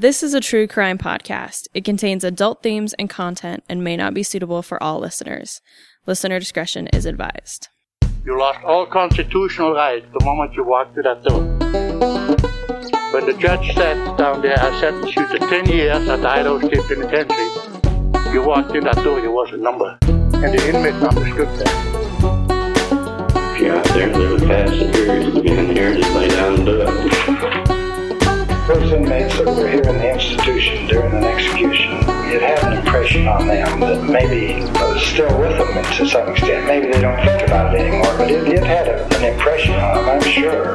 This is a true crime podcast. It contains adult themes and content and may not be suitable for all listeners. Listener discretion is advised. You lost all constitutional rights the moment you walked through that door. When the judge said down there, I sentenced you to 10 years at the Idaho State Penitentiary, you walked in that door, you was a number. And the inmates understood that. If you're out there and live past the period of being here, just lay down and do it those inmates that were here in the institution during an execution, it had an impression on them that maybe was still with them to some extent. Maybe they don't think about it anymore, but it, it had a, an impression on them, I'm sure.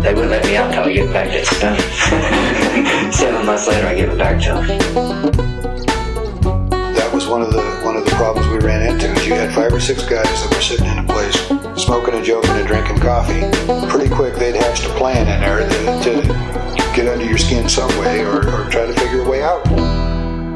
They wouldn't let me out until I get back to stuff. Seven months later, I give it back to them. That was one of the one of the problems we ran into. Is you had five or six guys that were sitting in a place smoking and joking and drinking coffee. Pretty quick, they'd hatched a plan in there to, to get under your skin some way or, or try to figure a way out.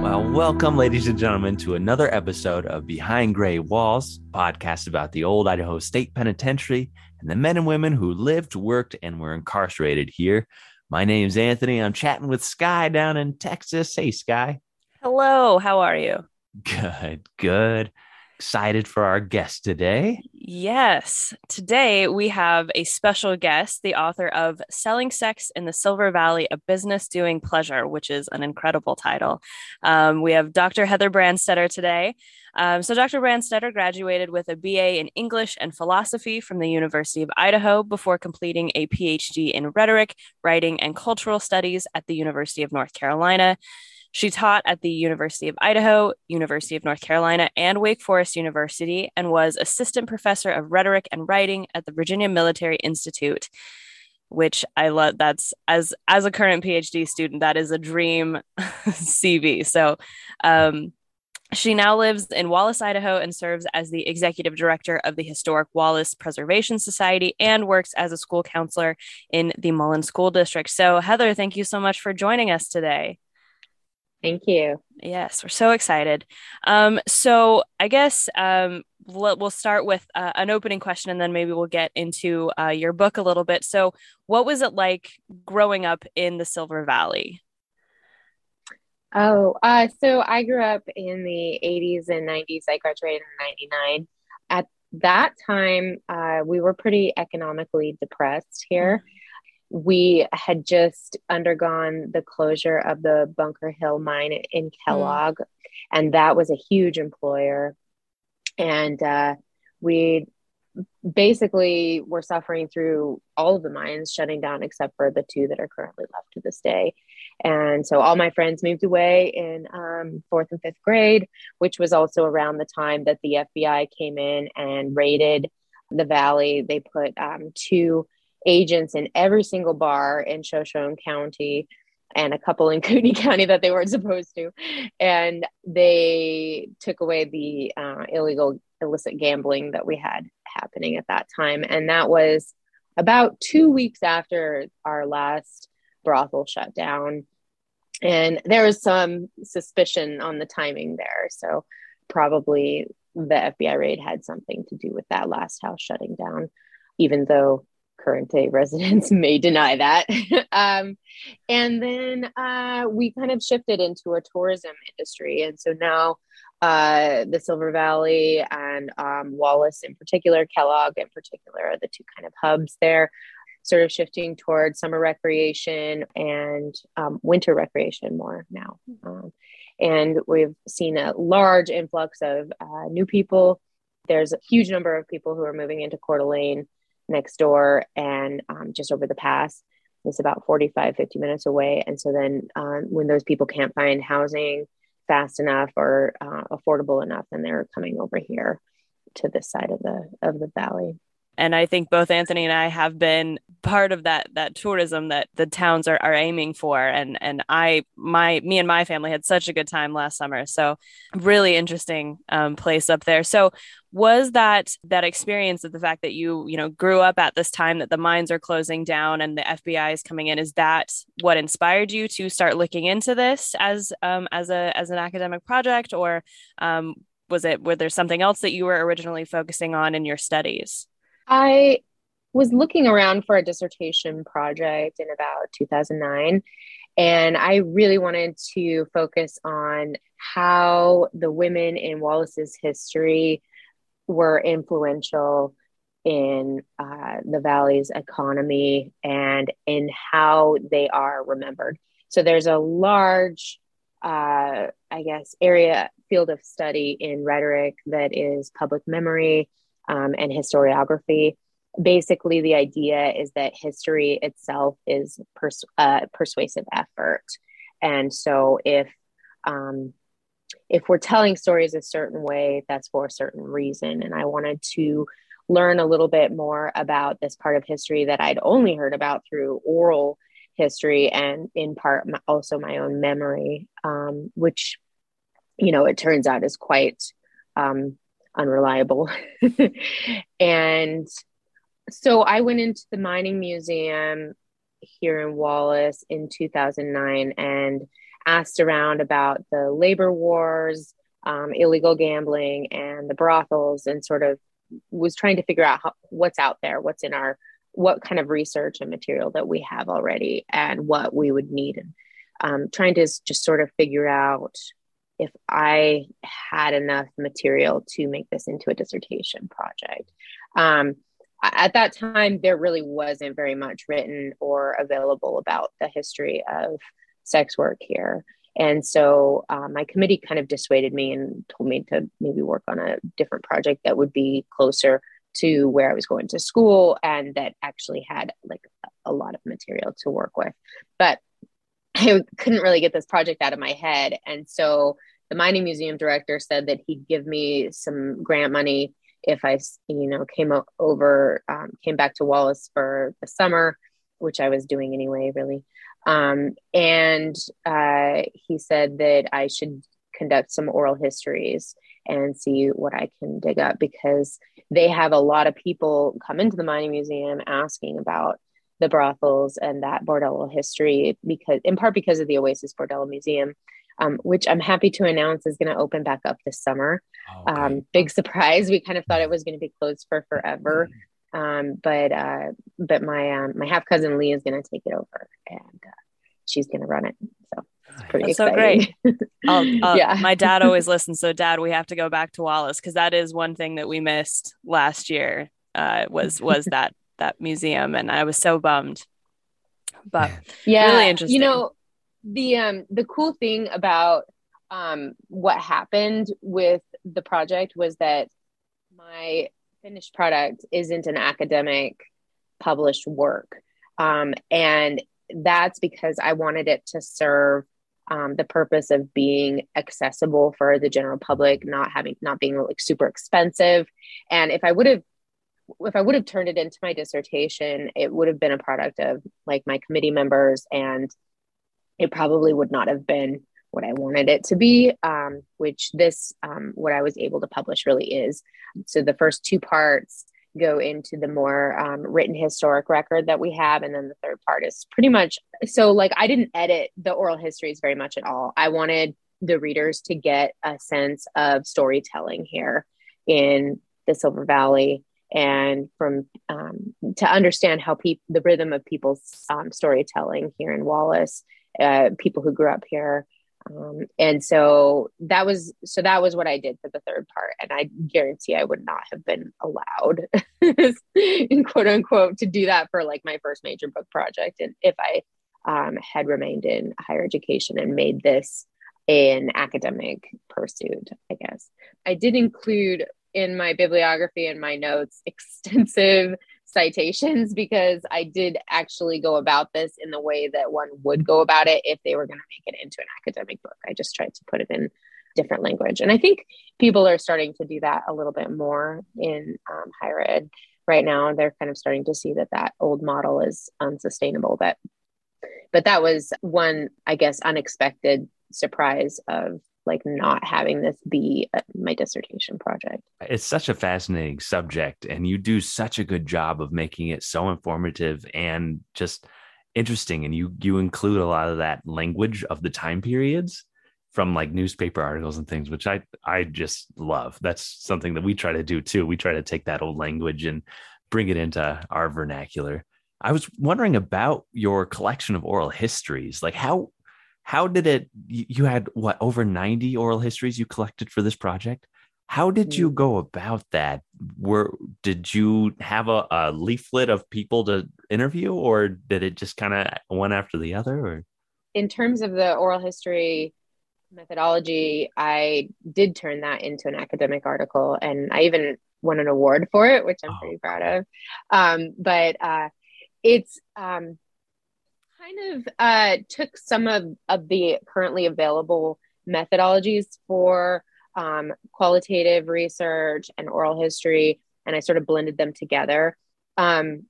Well, welcome, ladies and gentlemen, to another episode of Behind Gray Walls, podcast about the old Idaho State Penitentiary and the men and women who lived, worked, and were incarcerated here. My name's Anthony. I'm chatting with Sky down in Texas. Hey, Sky. Hello. How are you? Good, good excited for our guest today. Yes. Today we have a special guest, the author of Selling Sex in the Silver Valley, A Business Doing Pleasure, which is an incredible title. Um, we have Dr. Heather Branstetter today. Um, so, Dr. Branstetter graduated with a BA in English and philosophy from the University of Idaho before completing a PhD in rhetoric, writing, and cultural studies at the University of North Carolina. She taught at the University of Idaho, University of North Carolina, and Wake Forest University, and was assistant professor of rhetoric and writing at the Virginia Military Institute which I love. That's as as a current PhD student, that is a dream CV. So, um, she now lives in Wallace, Idaho, and serves as the executive director of the historic Wallace Preservation Society and works as a school counselor in the Mullan School District. So, Heather, thank you so much for joining us today. Thank you. Yes, we're so excited. Um, so I guess um, we'll, we'll start with uh, an opening question and then maybe we'll get into uh, your book a little bit. So, what was it like growing up in the Silver Valley? Oh, uh, so I grew up in the 80s and 90s. I graduated in 99. At that time, uh, we were pretty economically depressed here. Mm-hmm we had just undergone the closure of the Bunker Hill mine in Kellogg, mm. and that was a huge employer. And uh, we basically were suffering through all of the mines shutting down except for the two that are currently left to this day. And so all my friends moved away in um, fourth and fifth grade, which was also around the time that the FBI came in and raided the valley. They put um, two agents in every single bar in Shoshone County and a couple in Kootenai County that they weren't supposed to. And they took away the uh, illegal, illicit gambling that we had happening at that time. And that was about two weeks after our last brothel shut down. And there was some suspicion on the timing there. So probably the FBI raid had something to do with that last house shutting down, even though current day residents may deny that. um, and then uh, we kind of shifted into a tourism industry. And so now uh, the Silver Valley and um, Wallace in particular, Kellogg in particular, are the two kind of hubs there, sort of shifting towards summer recreation and um, winter recreation more now. Um, and we've seen a large influx of uh, new people. There's a huge number of people who are moving into Coeur d'Alene next door and um, just over the pass it's about 45 50 minutes away. And so then um, when those people can't find housing fast enough or uh, affordable enough then they're coming over here to this side of the of the valley and I think both Anthony and I have been part of that that tourism that the towns are, are aiming for. And and I my me and my family had such a good time last summer. So really interesting um, place up there. So was that that experience of the fact that you you know grew up at this time that the mines are closing down and the FBI is coming in is that what inspired you to start looking into this as um, as a as an academic project? Or um, was it were there something else that you were originally focusing on in your studies I was looking around for a dissertation project in about 2009 And I really wanted to focus on how the women in Wallace's history were influential in uh, the valley's economy and in how they are remembered. So there's a large, uh, I guess, area field of study in rhetoric that is public memory um, and historiography. Basically, the idea is that history itself is pers- uh, persuasive effort, and so if um, if we're telling stories a certain way, that's for a certain reason. And I wanted to learn a little bit more about this part of history that I'd only heard about through oral history and in part also my own memory, um, which, you know, it turns out is quite um, unreliable. and so I went into the mining museum here in Wallace in 2009 and asked around about the labor wars, um, illegal gambling, and the brothels, and sort of was trying to figure out how, what's out there, what's in our, what kind of research and material that we have already, and what we would need, and um, trying to just sort of figure out if I had enough material to make this into a dissertation project. Um, at that time, there really wasn't very much written or available about the history of sex work here. And so um, my committee kind of dissuaded me and told me to maybe work on a different project that would be closer to where I was going to school and that actually had like a lot of material to work with. But I couldn't really get this project out of my head. And so the mining museum director said that he'd give me some grant money if I, you know, came over, um, came back to Wallace for the summer, which I was doing anyway, really. Um, and uh, he said that I should conduct some oral histories and see what I can dig up because they have a lot of people come into the mining museum asking about the brothels and that bordello history because in part because of the Oasis Bordello Museum, um, which I'm happy to announce is going to open back up this summer. Oh, okay. um, big surprise. We kind of thought it was going to be closed for forever. Mm-hmm. Um, but uh, but my um, my half cousin Lee is going to take it over, and uh, she's going to run it. So it's pretty That's exciting. so great. uh, yeah, my dad always listens. So dad, we have to go back to Wallace because that is one thing that we missed last year. Uh, was was that that museum, and I was so bummed. But yeah, really interesting. You know, the um the cool thing about um what happened with the project was that my finished product isn't an academic published work. Um, and that's because I wanted it to serve um, the purpose of being accessible for the general public, not having, not being like super expensive. And if I would have, if I would have turned it into my dissertation, it would have been a product of like my committee members, and it probably would not have been what I wanted it to be, um, which this, um, what I was able to publish really is. So the first two parts go into the more um, written historic record that we have. And then the third part is pretty much so, like, I didn't edit the oral histories very much at all. I wanted the readers to get a sense of storytelling here in the Silver Valley and from um, to understand how people the rhythm of people's um, storytelling here in Wallace, uh, people who grew up here, um, and so that was so that was what I did for the third part, and I guarantee I would not have been allowed, in quote unquote, to do that for like my first major book project, and if I um, had remained in higher education and made this an academic pursuit, I guess. I did include in my bibliography and my notes extensive citations because I did actually go about this in the way that one would go about it if they were going to make it into an academic book. I just tried to put it in different language. And I think people are starting to do that a little bit more in um, higher ed right now. They're kind of starting to see that that old model is unsustainable. But but that was one, I guess, unexpected surprise of like not having this be uh, my dissertation project. It's such a fascinating subject, and you do such a good job of making it so informative and just interesting. And you you include a lot of that language of the time periods from like newspaper articles and things, which I I just love. That's something that we try to do too. We try to take that old language and bring it into our vernacular. I was wondering about your collection of oral histories. Like how how did it you had what over 90 oral histories you collected for this project? How did you Mm. go about that? Were did you have a, a leaflet of people to interview or did it just kind of one after the other or in terms of the oral history methodology, I did turn that into an academic article and I even won an award for it, which I'm Oh, pretty proud of. Um, but uh, it's um, kind of uh, took some of, of the currently available methodologies for um, qualitative research and oral history, and I sort of blended them together. Um,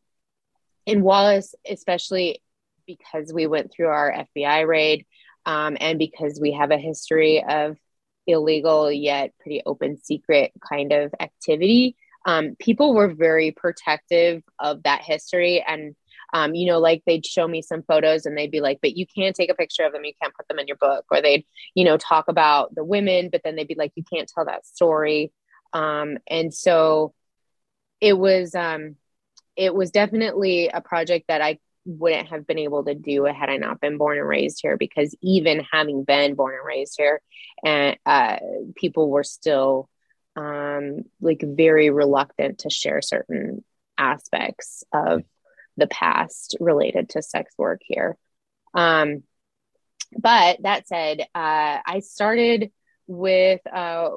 in Wallace, especially because we went through our FBI raid um, and because we have a history of illegal yet pretty open secret kind of activity, um, people were very protective of that history. And, um, you know, like they'd show me some photos and they'd be like, but you can't take a picture of them. You can't put them in your book. Or they'd, you know, talk about the women, but then they'd be like, you can't tell that story. Um, and so it was, um, it was definitely a project that I wouldn't have been able to do had I not been born and raised here. Because even having been born and raised here, and uh, people were still um, like very reluctant to share certain aspects of the past related to sex work here. Um, but that said, uh, I started with uh,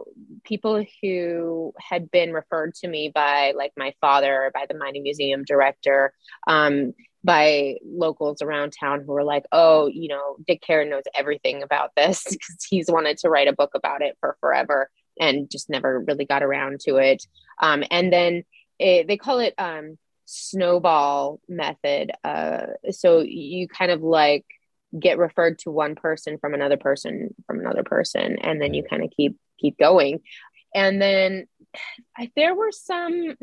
people who had been referred to me by like my father, by the mining museum director, um, by locals around town who were like, oh, you know, Dick Karen knows everything about this because he's wanted to write a book about it for forever and just never really got around to it. Um, and then it, they call it um, snowball method. Uh, so you kind of like get referred to one person from another person from another person, and then you kind of keep keep going. And then I, there were some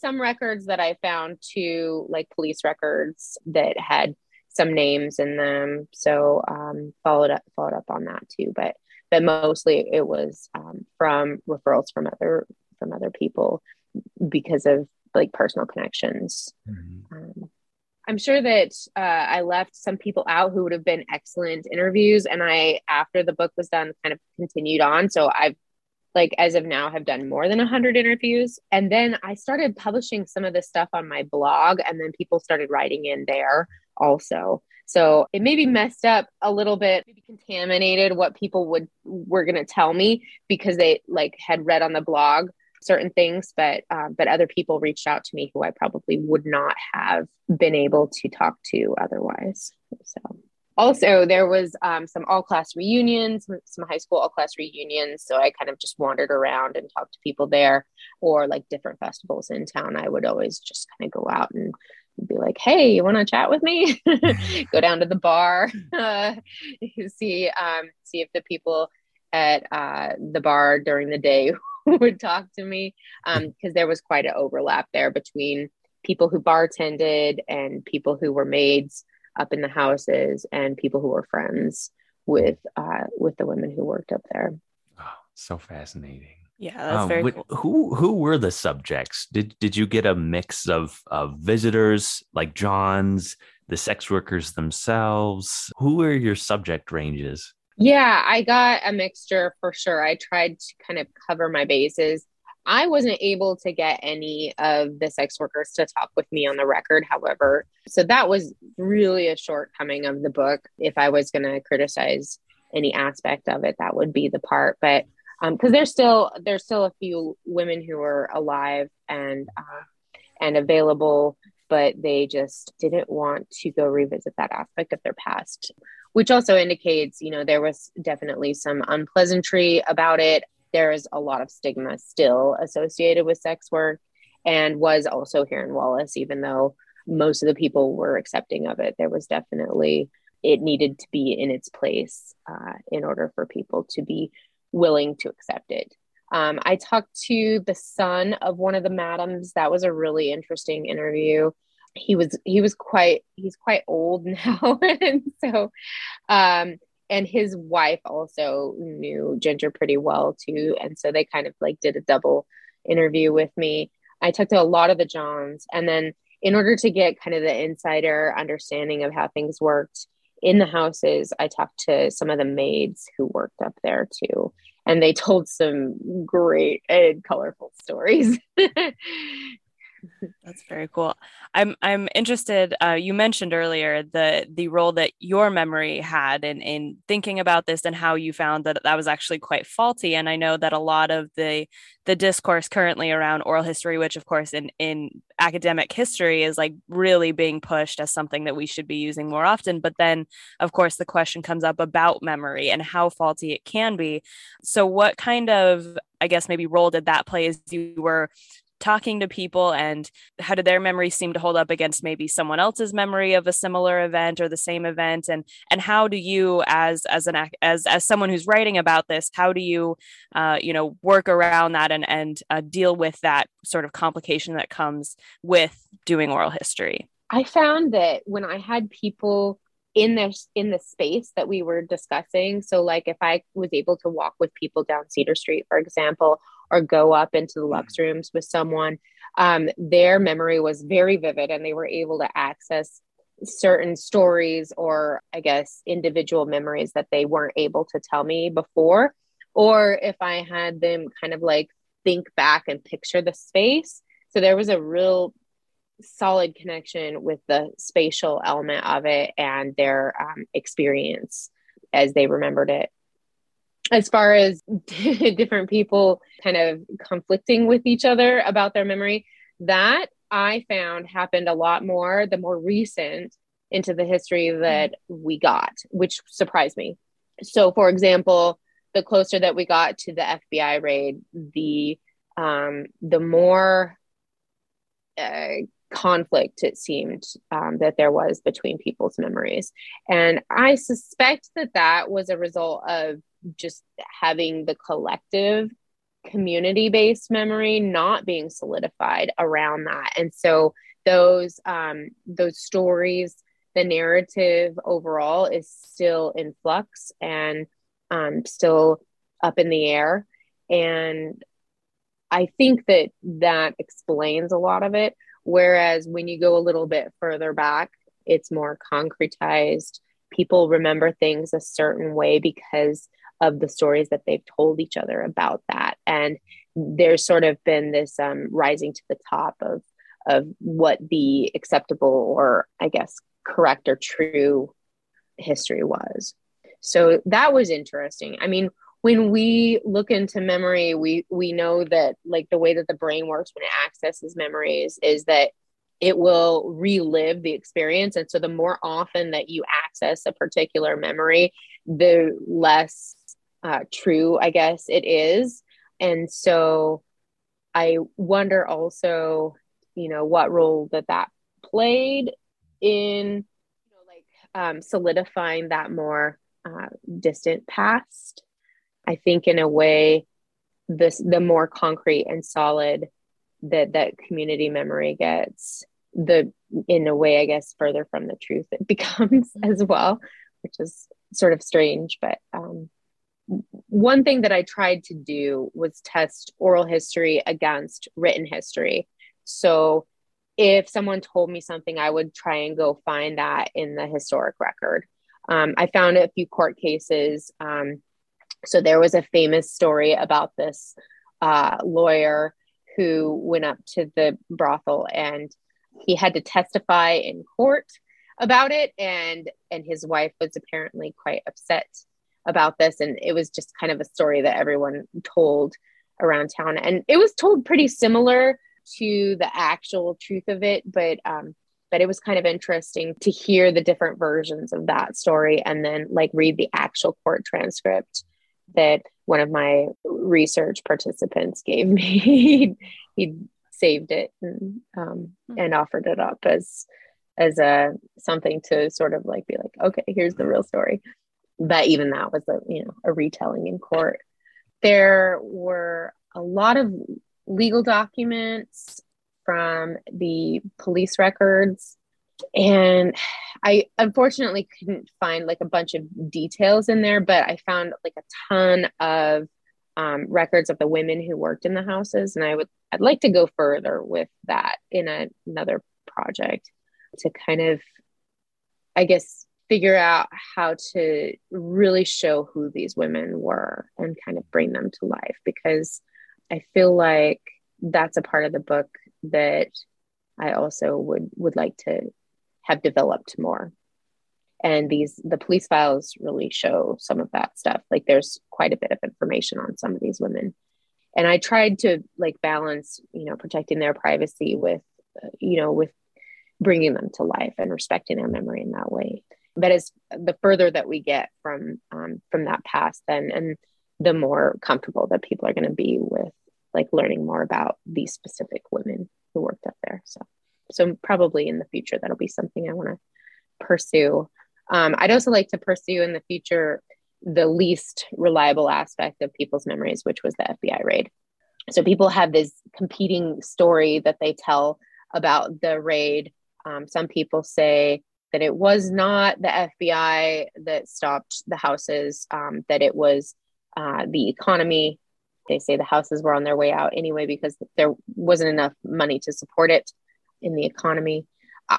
some records that I found too, like police records that had some names in them. So um, followed up followed up on that too, but but mostly it was um, from referrals from other from other people because of like personal connections. Um, I'm sure that uh, I left some people out who would have been excellent interviews, and I after the book was done, kind of continued on. So I've like as of now have done more than 100 interviews and then i started publishing some of this stuff on my blog and then people started writing in there also so it maybe messed up a little bit maybe contaminated what people would were going to tell me because they like had read on the blog certain things but uh, but other people reached out to me who i probably would not have been able to talk to otherwise. So also there was um, some all class reunions some high school all class reunions. So i kind of just wandered around and talked to people there or like different festivals in town. I would always just kind of go out and be like hey you want to chat with me? Go down to the bar uh, see um, see if the people at uh, the bar during the day would talk to me because um, there was quite an overlap there between people who bartended and people who were maids up in the houses and people who were friends with uh, with the women who worked up there. Oh, so fascinating. Yeah, that's very wh- cool. Who who were the subjects? Did did you get a mix of of visitors like Johns, the sex workers themselves? Who were your subject ranges? Yeah, I got a mixture for sure. I tried to kind of cover my bases. I wasn't able to get any of the sex workers to talk with me on the record, however. So that was really a shortcoming of the book. If I was going to criticize any aspect of it, that would be the part. But because um, there's still there's still a few women who are alive and uh, and available, but they just didn't want to go revisit that aspect of their past, which also indicates, you know, there was definitely some unpleasantry about it there is a lot of stigma still associated with sex work and was also here in Wallace, even though most of the people were accepting of it. There was definitely, it needed to be in its place uh, in order for people to be willing to accept it. Um, I talked to the son of one of the madams. That was a really interesting interview. He was he was quite he's quite old now, and so um, and his wife also knew Ginger pretty well too. And so they kind of like did a double interview with me. I talked to a lot of the Johns. And then in order to get kind of the insider understanding of how things worked in the houses, I talked to some of the maids who worked up there too. And they told some great and colorful stories. That's very cool. I'm I'm interested. Uh, you mentioned earlier the the role that your memory had in in thinking about this and how you found that that was actually quite faulty. And I know that a lot of the the discourse currently around oral history, which of course in in academic history is like really being pushed as something that we should be using more often. But then of course the question comes up about memory and how faulty it can be. So what kind of I guess maybe role did that play as you were talking to people and how did their memory seem to hold up against maybe someone else's memory of a similar event or the same event? And and how do you as as an as as someone who's writing about this how do you uh, you know work around that and and uh, deal with that sort of complication that comes with doing oral history? I found that when i had people in this in the space that we were discussing. So like if i was able to walk with people down cedar street for example or go up into the lux mm. rooms with someone um, their memory was very vivid and they were able to access certain stories or i guess individual memories that they weren't able to tell me before. Or if i had them kind of like think back and picture the space. So there was a real solid connection with the spatial element of it and their um, experience as they remembered it. As far as different people kind of conflicting with each other about their memory, that I found happened a lot more the more recent into the history that we got, which surprised me. So, for example, the closer that we got to the FBI raid, the um, the more uh, conflict it seemed um, that there was between people's memories. And i suspect that that was a result of just having the collective community based memory not being solidified around that. And so those um, those stories the narrative overall is still in flux and um, still up in the air. And i think that that explains a lot of it Whereas when you go a little bit further back, it's more concretized. People remember things a certain way because of the stories that they've told each other about that. And there's sort of been this um, rising to the top of of what the acceptable or I guess correct or true history was. So that was interesting. I mean, when we look into memory we we know that like the way that the brain works when it accesses memories is that it will relive the experience. And so the more often that you access a particular memory the less uh, true i guess it is. And so i wonder also you know what role that that played in you know like um, solidifying that more uh, distant past I think in a way, this the more concrete and solid that that community memory gets, the in a way, I guess, further from the truth it becomes as well, which is sort of strange. But um, one thing that I tried to do was test oral history against written history. So if someone told me something, I would try and go find that in the historic record. Um, I found a few court cases um, so there was a famous story about this uh, lawyer who went up to the brothel and he had to testify in court about it. And and his wife was apparently quite upset about this. And it was just kind of a story that everyone told around town. And it was told pretty similar to the actual truth of it but um but it was kind of interesting to hear the different versions of that story and then like read the actual court transcript that one of my research participants gave me. he saved it and um, hmm. and offered it up as as a something to sort of like be like, okay, here's the real story. But even that was a you know a retelling in court. There were a lot of legal documents from the police records and I unfortunately couldn't find like a bunch of details in there, but I found like a ton of um, records of the women who worked in the houses, and I would I'd like to go further with that in a, another project to kind of, I guess, figure out how to really show who these women were and kind of bring them to life because I feel like that's a part of the book that I also would would like to have developed more. And these the police files really show some of that stuff. Like there's quite a bit of information on some of these women. And I tried to like balance, you know, protecting their privacy with uh, you know, with bringing them to life and respecting their memory in that way. But as the further that we get from um, from that past, then and the more comfortable that people are going to be with like learning more about these specific women who worked up there. So, so probably in the future that'll be something I want to pursue. Um, I'd also like to pursue in the future the least reliable aspect of people's memories, which was the FBI raid. So people have this competing story that they tell about the raid. Um, some people say that it was not the FBI that stopped the houses, um, that it was uh, the economy. They say the houses were on their way out anyway because there wasn't enough money to support it in the economy.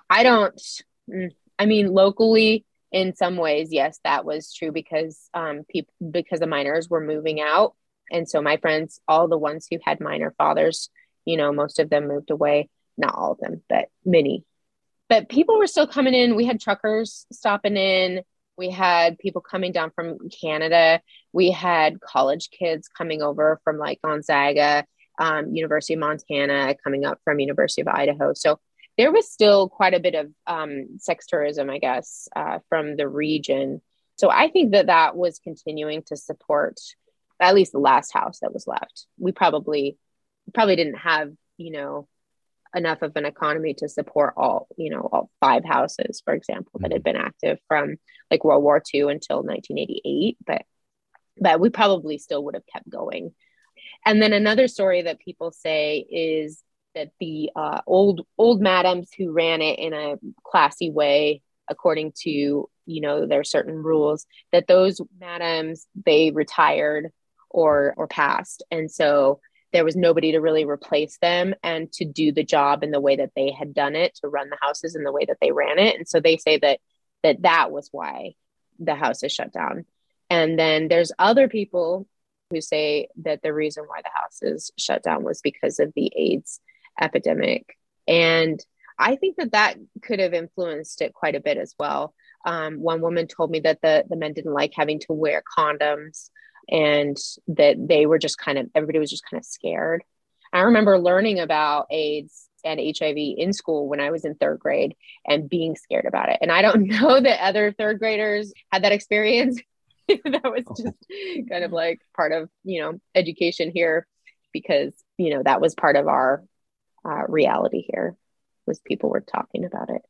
I, don't, mm, I mean, locally, in some ways, yes, that was true because um, people because the miners were moving out, and so my friends, all the ones who had miner fathers, you know, most of them moved away. Not all of them, but many but people were still coming in. We had truckers stopping in. We had people coming down from Canada. We had college kids coming over from like Gonzaga, um, University of Montana, coming up from University of Idaho. So there was still quite a bit of um, sex tourism, I guess, uh, from the region. So I think that that was continuing to support at least the last house that was left. We probably probably didn't have, you know, enough of an economy to support all you know all five houses for example that had mm-hmm. been active from like world war ii until 1988 but but we probably still would have kept going and then another story that people say is that the uh, old old madams who ran it in a classy way according to you know there are certain rules that those madams they retired or or passed. And so there was nobody to really replace them and to do the job in the way that they had done it to run the houses in the way that they ran it. And so they say that that that was why the house is shut down. And then there's other people who say that the reason why the house is shut down was because of the aids epidemic and i think that that could have influenced it quite a bit as well um, one woman told me that the, the men didn't like having to wear condoms and that they were just kind of everybody was just kind of scared. I remember learning about AIDS and HIV in school when I was in third grade and being scared about it. And I don't know that other third graders had that experience. that was oh. just kind of like part of, you know, education here because, you know, that was part of our uh, reality here was people were talking about it.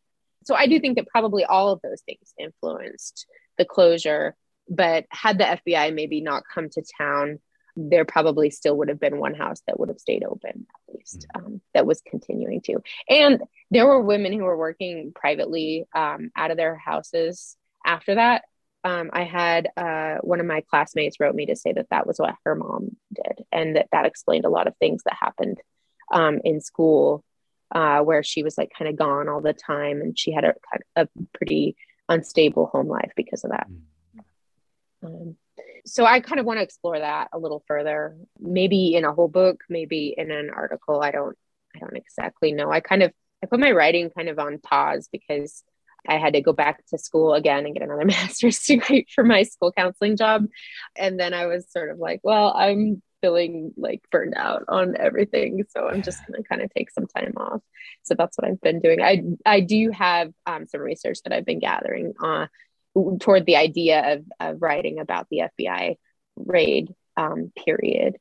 So I do think that probably all of those things influenced the closure but had the FBI maybe not come to town, there probably still would have been one house that would have stayed open at least mm. um, that was continuing to. And there were women who were working privately um, out of their houses after that. Um, I had uh, one of my classmates wrote me to say that that was what her mom did, and that that explained a lot of things that happened um, in school, uh, where she was like kind of gone all the time, and she had a, a pretty unstable home life because of that. Mm. Um, so I kind of want to explore that a little further, maybe in a whole book, maybe in an article. I don't, I don't exactly know. I kind of, I put my writing kind of on pause because I had to go back to school again and get another master's degree for my school counseling job. And then I was sort of like, well, I'm feeling like burned out on everything. So I'm just going to kind of take some time off. So that's what I've been doing. I, I do have um, some research that I've been gathering on toward the idea of, of writing about the FBI raid um, period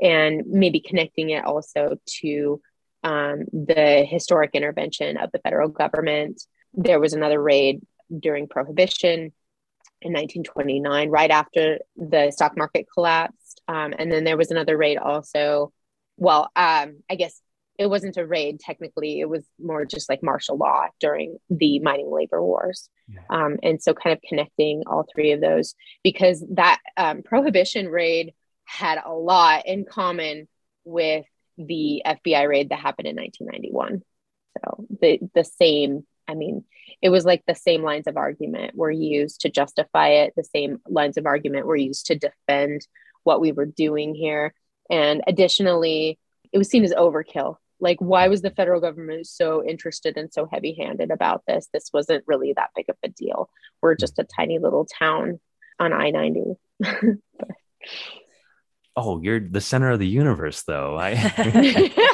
and maybe connecting it also to um, the historic intervention of the federal government. There was another raid during Prohibition in 1929, right after the stock market collapsed. Um, and then there was another raid also. Well, um, I guess it wasn't a raid technically it was more just like martial law during the mining labor wars yeah. um, and so kind of connecting all three of those because that um, prohibition raid had a lot in common with the fbi raid that happened in 1991 So the the same, I mean, it was like the same lines of argument were used to justify it. The same lines of argument were used to defend what we were doing here. And additionally, it was seen as overkill. Like, why was the federal government so interested and so heavy handed about this? This wasn't really that big of a deal. We're just a tiny little town on I 90. oh, you're the center of the universe, though. I.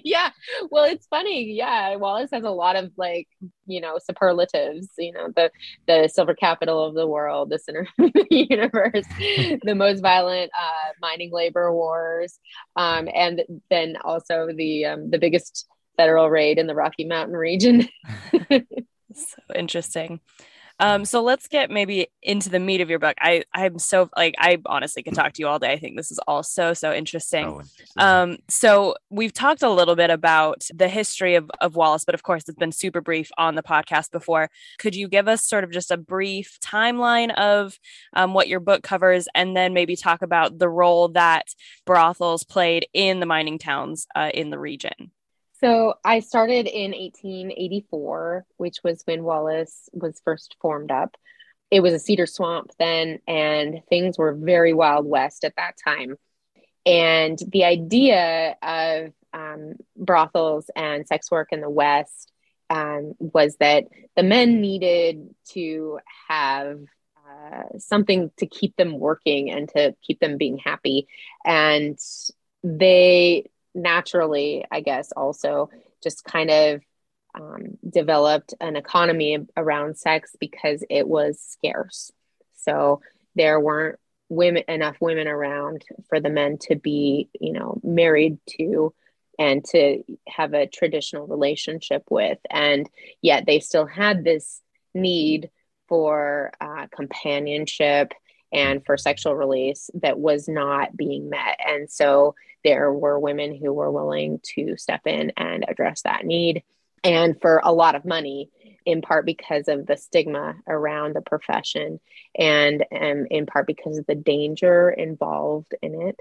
yeah. Well, it's funny. Yeah. Wallace has a lot of like, you know, superlatives, you know, the the silver capital of the world, the center of the universe, the most violent uh, mining labor wars, um, and then also the um, the biggest federal raid in the Rocky Mountain region. so interesting. Um, so let's get maybe into the meat of your book. I I'm so like I honestly could talk to you all day. I think this is all so so interesting. Oh, interesting. Um, so we've talked a little bit about the history of of Wallace, but of course it's been super brief on the podcast before. Could you give us sort of just a brief timeline of um, what your book covers, and then maybe talk about the role that brothels played in the mining towns uh, in the region? So I started in 1884, which was when Wallace was first formed up. It was a cedar swamp then, and things were very wild west at that time. And the idea of um, brothels and sex work in the West um, was that the men needed to have uh, something to keep them working and to keep them being happy. And they naturally, I guess, also just kind of um, developed an economy around sex because it was scarce. So there weren't women enough women around for the men to be, you know, married to and to have a traditional relationship with. And yet they still had this need for uh, companionship and for sexual release that was not being met. And so there were women who were willing to step in and address that need. And for a lot of money, in part because of the stigma around the profession, and, and in part because of the danger involved in it.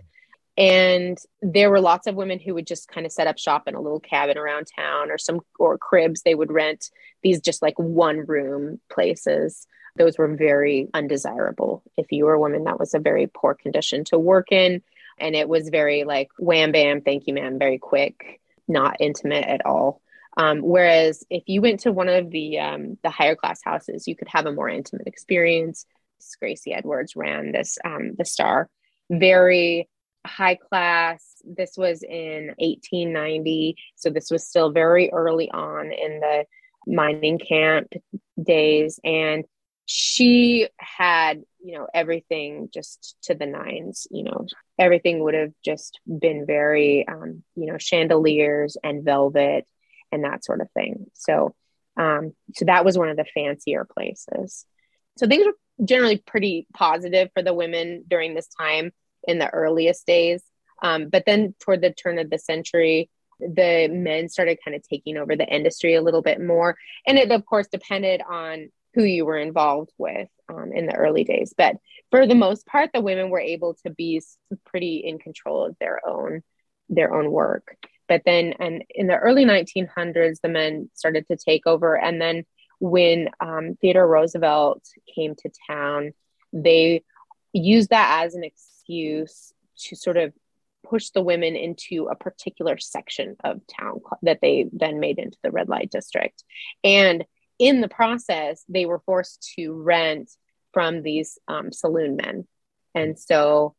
And there were lots of women who would just kind of set up shop in a little cabin around town or some or cribs. They would rent these just like one room places those were very undesirable. If you were a woman, that was a very poor condition to work in. And it was very like wham bam, thank you, ma'am, very quick, not intimate at all. Um, whereas if you went to one of the um, the higher class houses, you could have a more intimate experience. Gracie Edwards ran this um, the Star, very high class. This was in 1890, so this was still very early on in the mining camp days, and she had you know everything just to the nines you know everything would have just been very um, you know chandeliers and velvet and that sort of thing. So um, so that was one of the fancier places. So things were generally pretty positive for the women during this time in the earliest days. Um, but then toward the turn of the century the men started kind of taking over the industry a little bit more. And it of course depended on who you were involved with um, in the early days. But for the most part, the women were able to be pretty in control of their own their own work. But then, and in the early 1900s, the men started to take over. And then, when um, Theodore Roosevelt came to town, they used that as an excuse to sort of push the women into a particular section of town that they then made into the red light district. And in the process, they were forced to rent from these um, saloon men. And so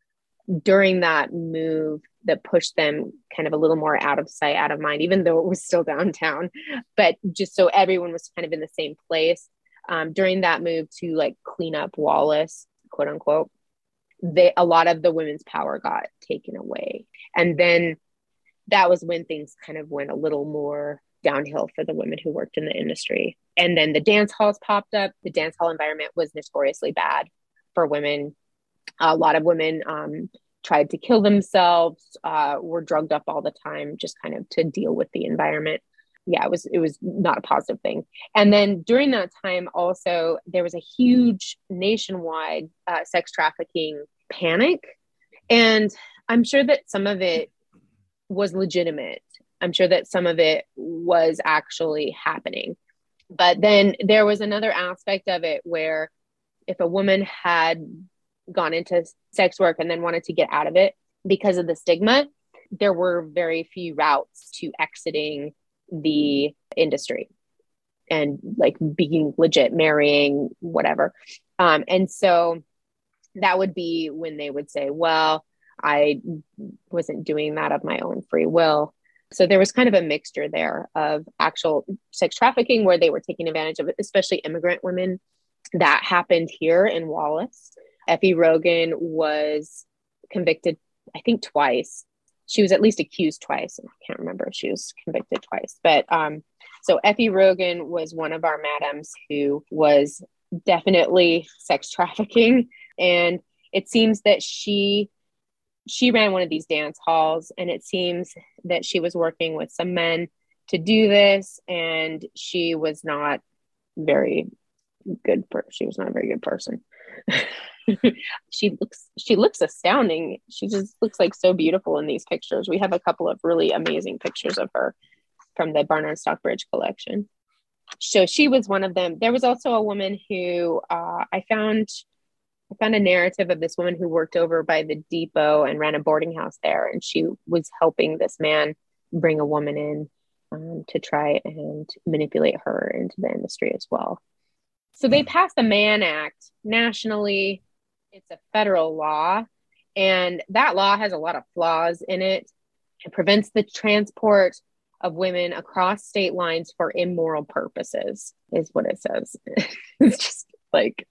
during that move that pushed them kind of a little more out of sight, out of mind, even though it was still downtown, but just so everyone was kind of in the same place. Um, during that move to like clean up Wallace, quote unquote, they a lot of the women's power got taken away. And then that was when things kind of went a little more downhill for the women who worked in the industry. And then the dance halls popped up. The dance hall environment was notoriously bad for women. A lot of women um, tried to kill themselves, uh, were drugged up all the time, just kind of to deal with the environment. Yeah, it was it was not a positive thing. And then during that time, also there was a huge nationwide uh, sex trafficking panic, and I'm sure that some of it was legitimate I'm sure that some of it was actually happening. But then there was another aspect of it where if a woman had gone into sex work and then wanted to get out of it because of the stigma, there were very few routes to exiting the industry and like being legit, marrying, whatever. Um, and so that would be when they would say, well, I wasn't doing that of my own free will. So there was kind of a mixture there of actual sex trafficking where they were taking advantage of it, especially immigrant women. That happened here in Wallace. Effie Rogan was convicted, I think, twice. She was at least accused twice. I can't remember if she was convicted twice. But um, so Effie Rogan was one of our madams who was definitely sex trafficking. And it seems that she she ran one of these dance halls and it seems that she was working with some men to do this and she was not very good per- she was not a very good person. She looks she looks astounding. She just looks like so beautiful in these pictures. We have a couple of really amazing pictures of her from the barnard stockbridge collection. So she was one of them. There was also a woman who uh, i found I found a narrative of this woman who worked over by the depot and ran a boarding house there, and she was helping this man bring a woman in um, to try and manipulate her into the industry as well. So they passed the Mann Act nationally. It's a federal law, and that law has a lot of flaws in it. It prevents the transport of women across state lines for immoral purposes, is what it says. it's just like,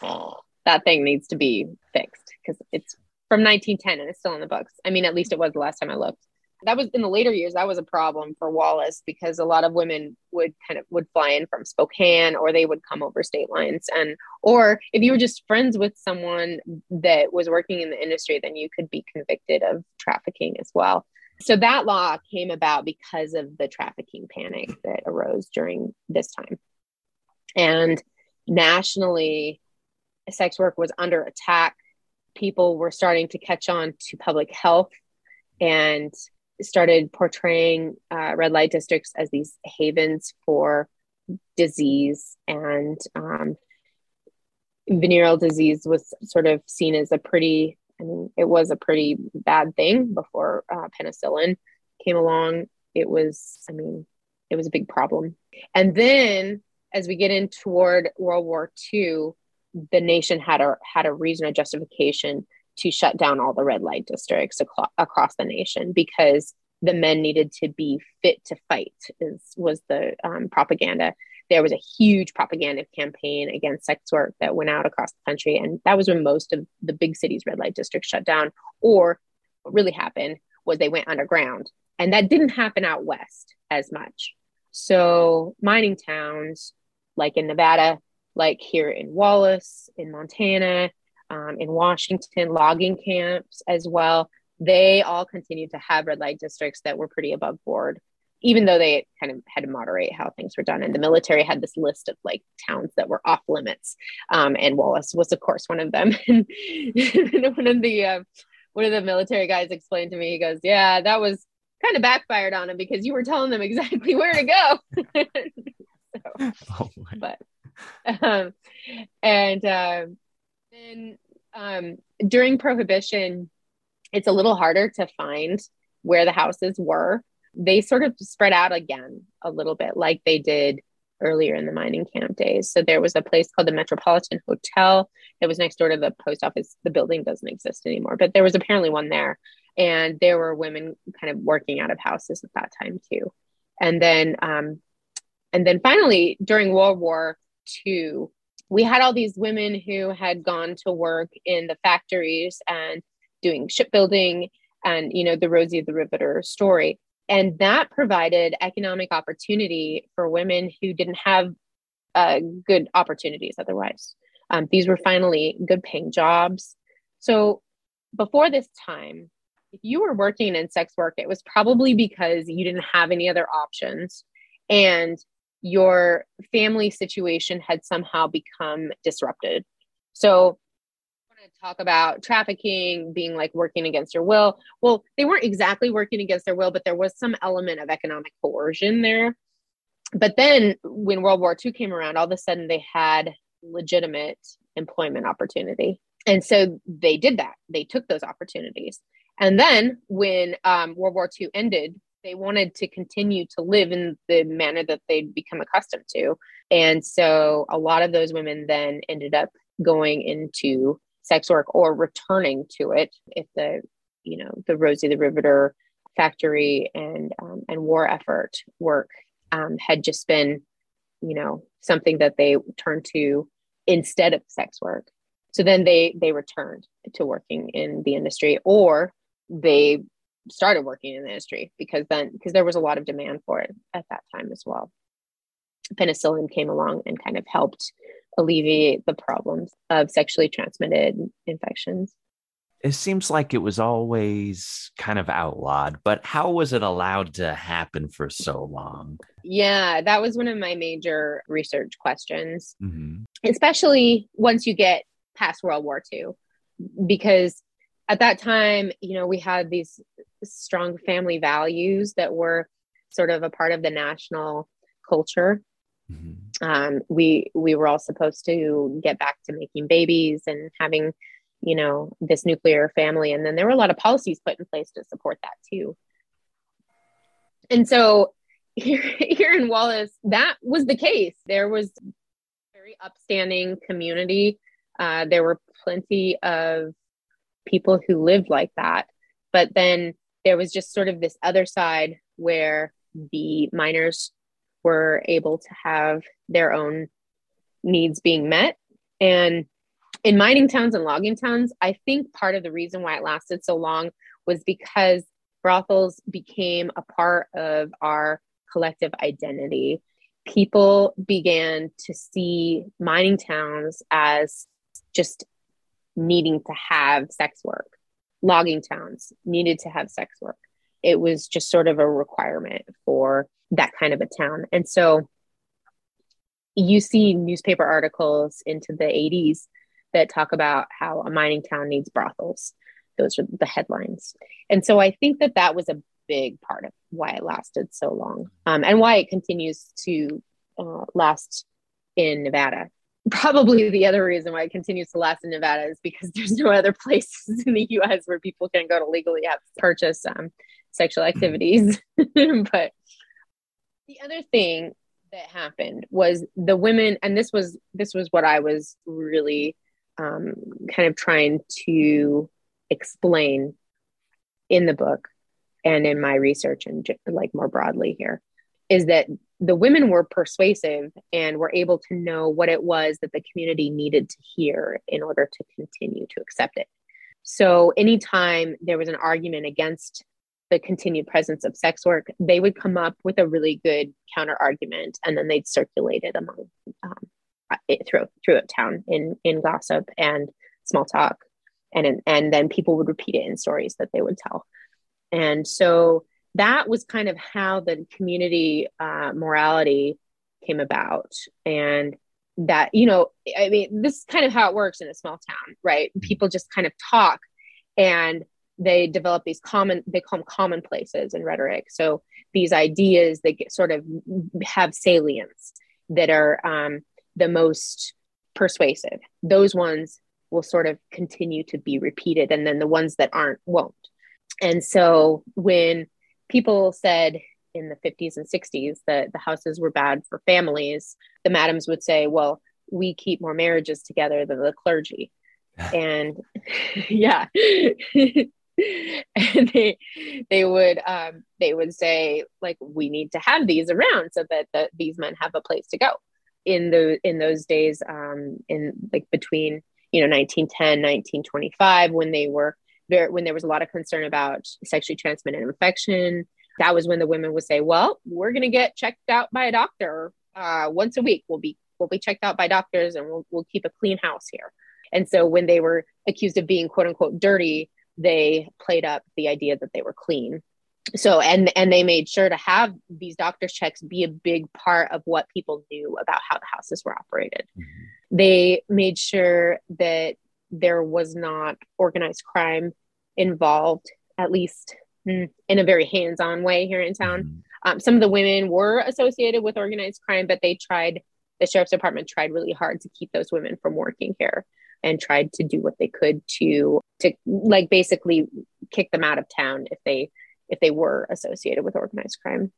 oh that thing needs to be fixed because it's from 1910 and it's still in the books. I mean, at least it was the last time I looked. That was in the later years. That was a problem for Wallace because a lot of women would kind of would fly in from Spokane or they would come over state lines. And or if you were just friends with someone that was working in the industry, then you could be convicted of trafficking as well. So that law came about because of the trafficking panic that arose during this time. And nationally, sex work was under attack. People were starting to catch on to public health and started portraying uh, red light districts as these havens for disease and um, venereal disease was sort of seen as a pretty i mean it was a pretty bad thing before uh, penicillin came along it was i mean it was a big problem and then as we get in toward world war ii the nation had a had a reason a justification to shut down all the red light districts ac- across the nation because the men needed to be fit to fight is was the um, propaganda. There was a huge propaganda campaign against sex work that went out across the country and that was when most of the big cities red light districts shut down. Or what really happened was they went underground and that didn't happen out west as much. So mining towns like in nevada like here in Wallace, in Montana, um, in Washington, logging camps as well. They all continued to have red light districts that were pretty above board, even though they kind of had to moderate how things were done. And the military had this list of like towns that were off limits, um, and Wallace was, of course, one of them. and one of the uh, one of the military guys explained to me, he goes, "Yeah, that was." kind of backfired on him because you were telling them exactly where to go. so, oh but um, and then um, during Prohibition, it's a little harder to find where the houses were. They sort of spread out again a little bit, like they did earlier in the mining camp days. So there was a place called the Metropolitan Hotel. It was next door to the post office. The building doesn't exist anymore, but there was apparently one there. And there were women kind of working out of houses at that time too. And then, um, and then finally during World War II, we had all these women who had gone to work in the factories and doing shipbuilding and, you know, the Rosie the Riveter story. And that provided economic opportunity for women who didn't have uh, good opportunities otherwise. Um, these were finally good paying jobs. So before this time, if you were working in sex work, it was probably because you didn't have any other options and your family situation had somehow become disrupted. So talk about trafficking being like working against your will. Well, they weren't exactly working against their will, but there was some element of economic coercion there. But then when World War II came around, all of a sudden they had legitimate employment opportunity. And so they did that. They took those opportunities. And then when um, World War II ended, they wanted to continue to live in the manner that they'd become accustomed to. And so a lot of those women then ended up going into sex work or returning to it if the, you know, the Rosie the Riveter factory and um, and war effort work um, had just been, you know, something that they turned to instead of sex work. So then they they returned to working in the industry or they started working in the industry because then because there was a lot of demand for it at that time as well. Penicillin came along and kind of helped alleviate the problems of sexually transmitted infections. It seems like it was always kind of outlawed but how was it allowed to happen for so long? Yeah that was one of my major research questions. Mm-hmm. especially once you get past world war ii because at that time, you know, we had these strong family values that were sort of a part of the national culture. Mm-hmm. Um, we we were all supposed to get back to making babies and having, you know, this nuclear family, and then there were a lot of policies put in place to support that too. And so here, here in Wallace, that was the case. There was very upstanding community. Uh, there were plenty of people who lived like that. But then there was just sort of this other side where the miners were able to have their own needs being met. And in mining towns and logging towns, I think part of the reason why it lasted so long was because brothels became a part of our collective identity. People began to see mining towns as just needing to have sex work. Logging towns needed to have sex work. It was just sort of a requirement for that kind of a town. And so you see newspaper articles into the 80s that talk about how a mining town needs brothels. Those are the headlines. And so I think that that was a big part of why it lasted so long um, and why it continues to uh, last in Nevada probably the other reason why it continues to last in Nevada is because there's no other places in the US where people can go to legally have purchase um, sexual activities. but the other thing that happened was the women, and this was this was what I was really um, kind of trying to explain in the book and in my research and like more broadly here is that the women were persuasive and were able to know what it was that the community needed to hear in order to continue to accept it. So, anytime there was an argument against the continued presence of sex work, they would come up with a really good counter argument and then they'd circulate it among um, it through, throughout town in, in gossip and small talk. And, and then people would repeat it in stories that they would tell. And so that was kind of how the community uh, morality came about. And that you know i mean this is kind of how it works in a small town right? Mm-hmm. people just kind of talk and they develop these common they call them commonplaces in rhetoric. So these ideas that get, sort of have salience that are um, the most persuasive. Those ones will sort of continue to be repeated and then the ones that aren't won't. And so when people said in the 50s and 60s that the houses were bad for families, the madams would say, well, we keep more marriages together than the clergy. and yeah. and they they would um, they would say like we need to have these around so that the, these men have a place to go in the in those days um, in like between you know 1910 1925 when they were when there was a lot of concern about sexually transmitted infection that was when the women would say well we're going to get checked out by a doctor uh, once a week. We'll be we'll be checked out by doctors and we'll, we'll keep a clean house here. And so when they were accused of being quote unquote dirty they played up the idea that they were clean. So and and they made sure to have these doctor's checks be a big part of what people knew about how the houses were operated. Mm-hmm. they made sure that there was not organized crime involved, at least mm, in a very hands on way here in town. Mhm. Um, some of the women were associated with organized crime, but they tried, the sheriff's department tried really hard to keep those women from working here and tried to do what they could to to like basically kick them out of town if they if they were associated with organized crime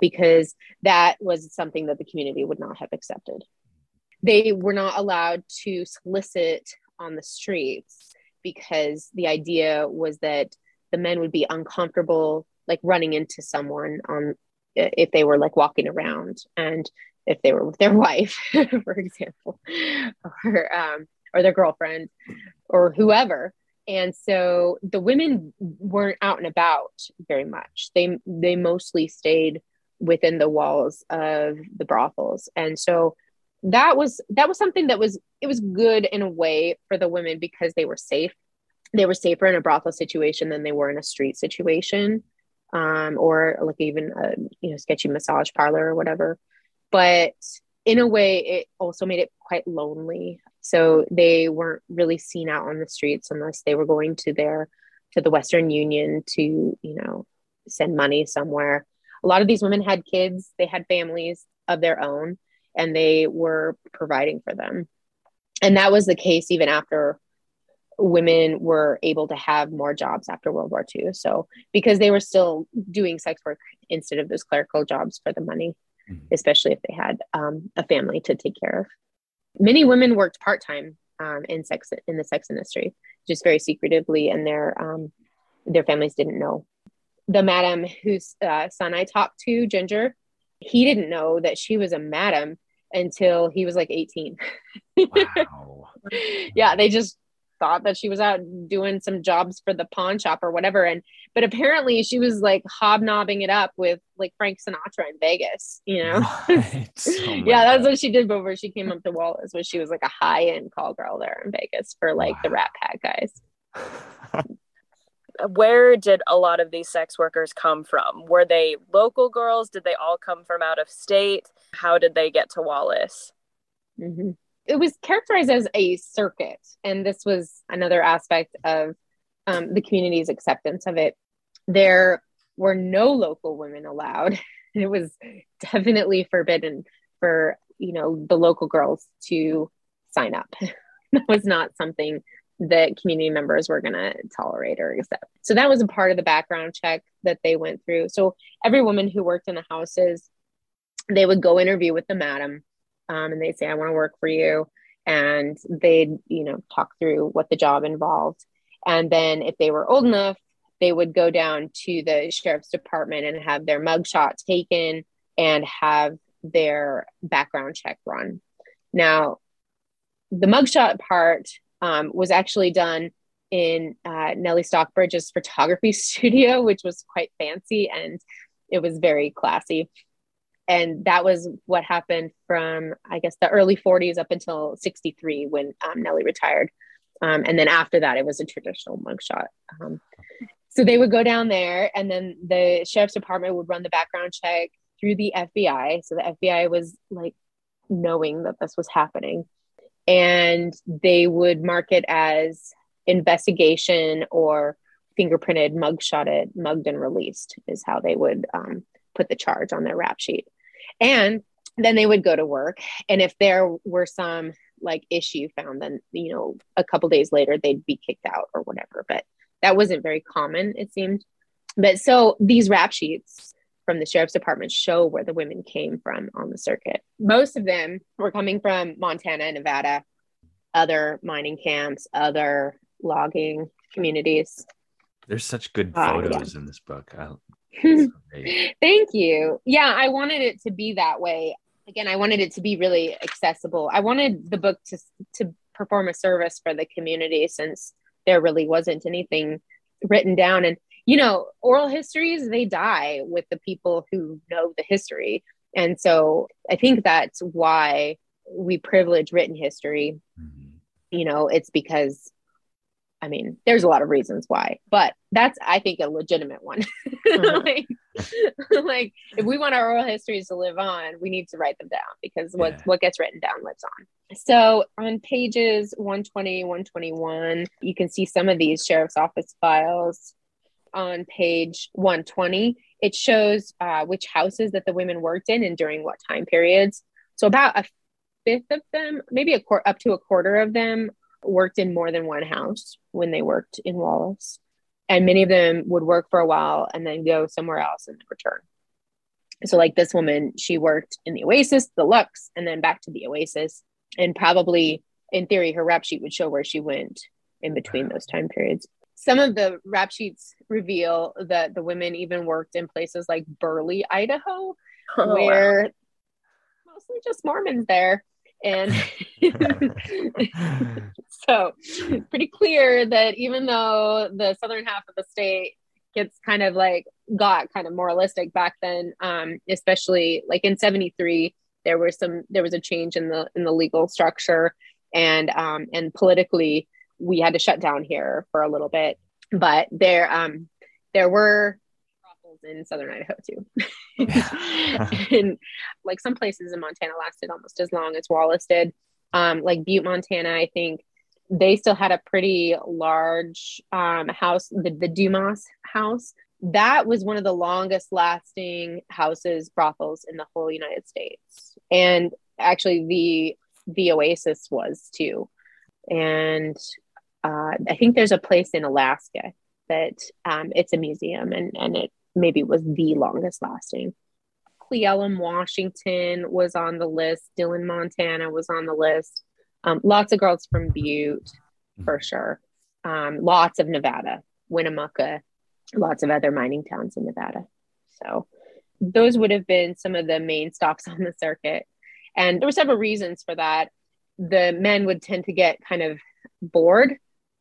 because that was something that the community would not have accepted they were not allowed to solicit on the streets because the idea was that the men would be uncomfortable like running into someone on if they were like walking around and if they were with their wife for example or um, or their girlfriend or whoever. And so the women weren't out and about very much. They they mostly stayed within the walls of the brothels. And so that was that was something that was it was good in a way for the women because they were safe. They were safer in a brothel situation than they were in a street situation um, or like even a you know sketchy massage parlor or whatever. But in a way it also made it quite lonely. So they weren't really seen out on the streets unless they were going to their to the western union to you know send money somewhere. A lot of these women had kids. They had families of their own and they were providing for them. And that was the case even after women were able to have more jobs after world war ii so because they were still doing sex work instead of those clerical jobs for the money Mhm. especially if they had um, a family to take care of. Many women worked part-time um, in sex in the sex industry just very secretively and their um, their families didn't know. The madam whose uh, son i talked to ginger he didn't know that she was a madam until he was like 18 Wow. yeah they just thought that she was out doing some jobs for the pawn shop or whatever and but apparently she was like hobnobbing it up with like frank sinatra in vegas you know What? Oh yeah that's what she did before she came up to wallace was she was like a high-end call girl there in vegas for like the rat pack guys Where did a lot of these sex workers come from? Were they local girls? Did they all come from out of state? How did they get to Wallace? Mhm. It was characterized as a circuit, and this was another aspect of um, the community's acceptance of it. There were no local women allowed. It was definitely forbidden for you know the local girls to sign up. that was not something that community members were going to tolerate or accept. So that was a part of the background check that they went through. So every woman who worked in the houses, they would go interview with the madam um, and they'd say, I want to work for you. And they'd, you know, talk through what the job involved. And then if they were old enough, they would go down to the sheriff's department and have their mugshot taken and have their background check run. Now, the mugshot part um, was actually done in uh, Nellie Stockbridge's photography studio, which was quite fancy and it was very classy and that was what happened from i guess the early 40s up until 63 when um, nellie retired. Um, and then after that it was a traditional mugshot. Um, so they would go down there and then the sheriff's department would run the background check through the fbi so the fbi was like knowing that this was happening. And they would mark it as investigation or fingerprinted mugshotted mugged and released is how they would um, put the charge on their rap sheet and then they would go to work and if there were some like issue found then you know a couple days later they'd be kicked out or whatever but that wasn't very common it seemed but so these rap sheets from the sheriff's department show where the women came from on the circuit most of them were coming from montana and nevada other mining camps other logging communities There's such good Uh, yeah. photos in this book. I. Thank you. Yeah, I wanted it to be that way. Again, I wanted it to be really accessible. I wanted the book to to perform a service for the community since there really wasn't anything written down and you know, oral histories they die with the people who know the history. And so I think that's why we privilege written history. Mhm. You know, it's because I mean, there's a lot of reasons why, but that's I think a legitimate one. Mhm. Like, like if we want our oral histories to live on, we need to write them down because what Yeah. what gets written down lives on. So on pages 120, 121, you can see some of these sheriff's office files. On page 120, it shows uh, which houses that the women worked in and during what time periods. So about a fifth of them, maybe a quar- up to a quarter of them, worked in more than one house when they worked in Wallace and many of them would work for a while and then go somewhere else and return. So, like this woman, she worked in the Oasis, the Lux, and then back to the Oasis. And probably, in theory, her rap sheet would show where she went in between those time periods. Some of the rap sheets reveal that the women even worked in places like Burley, Idaho, Oh, where mostly just Mormons there. And so it's pretty clear that even though the southern half of the state gets kind of like got kind of moralistic back then, um, especially like in 73, there was some there was a change in the in the legal structure and um and politically we had to shut down here for a little bit. But there um there were brothels in southern Idaho too. and like some places in Montana lasted almost as long as Wallace did. Um, like Butte, Montana, I think they still had a pretty large um, house, the, the Dumas house. That was one of the longest lasting houses, brothels in the whole United States. And actually, the the Oasis was too. And uh, I think there's a place in Alaska that um, it's a museum and, and it maybe was the longest lasting. Cle Elum, Washington was on the list. Dillon, Montana was on the list. Um, lots of girls from Butte, for sure. Um, lots of Nevada, Winnemucca, lots of other mining towns in Nevada. So those would have been some of the main stops on the circuit. And there were several reasons for that. The men would tend to get kind of bored,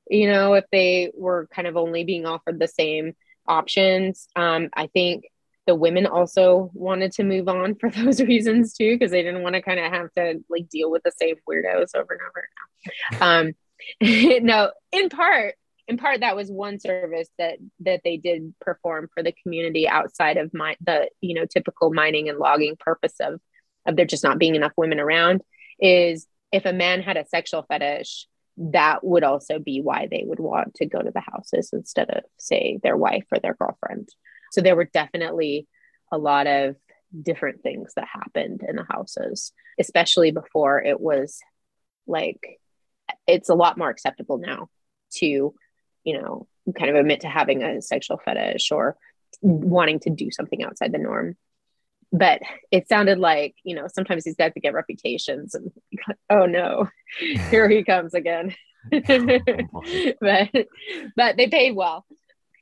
you know, if they were kind of only being offered the same options. Um, I think the women also wanted to move on for those reasons too, because they didn't want to kind of have to like deal with the same weirdos over and over. Um, no, in part, in part, that was one service that that they did perform for the community outside of my the you know typical mining and logging purpose of of there just not being enough women around. Is if a man had a sexual fetish, that would also be why they would want to go to the houses instead of say their wife or their girlfriend. So there were definitely a lot of different things that happened in the houses, especially before it was like it's a lot more acceptable now to, you know, kind of admit to having a sexual fetish or wanting to do something outside the norm. But it sounded like, you know, sometimes these guys get reputations and oh no, here he comes again. but but they paid well.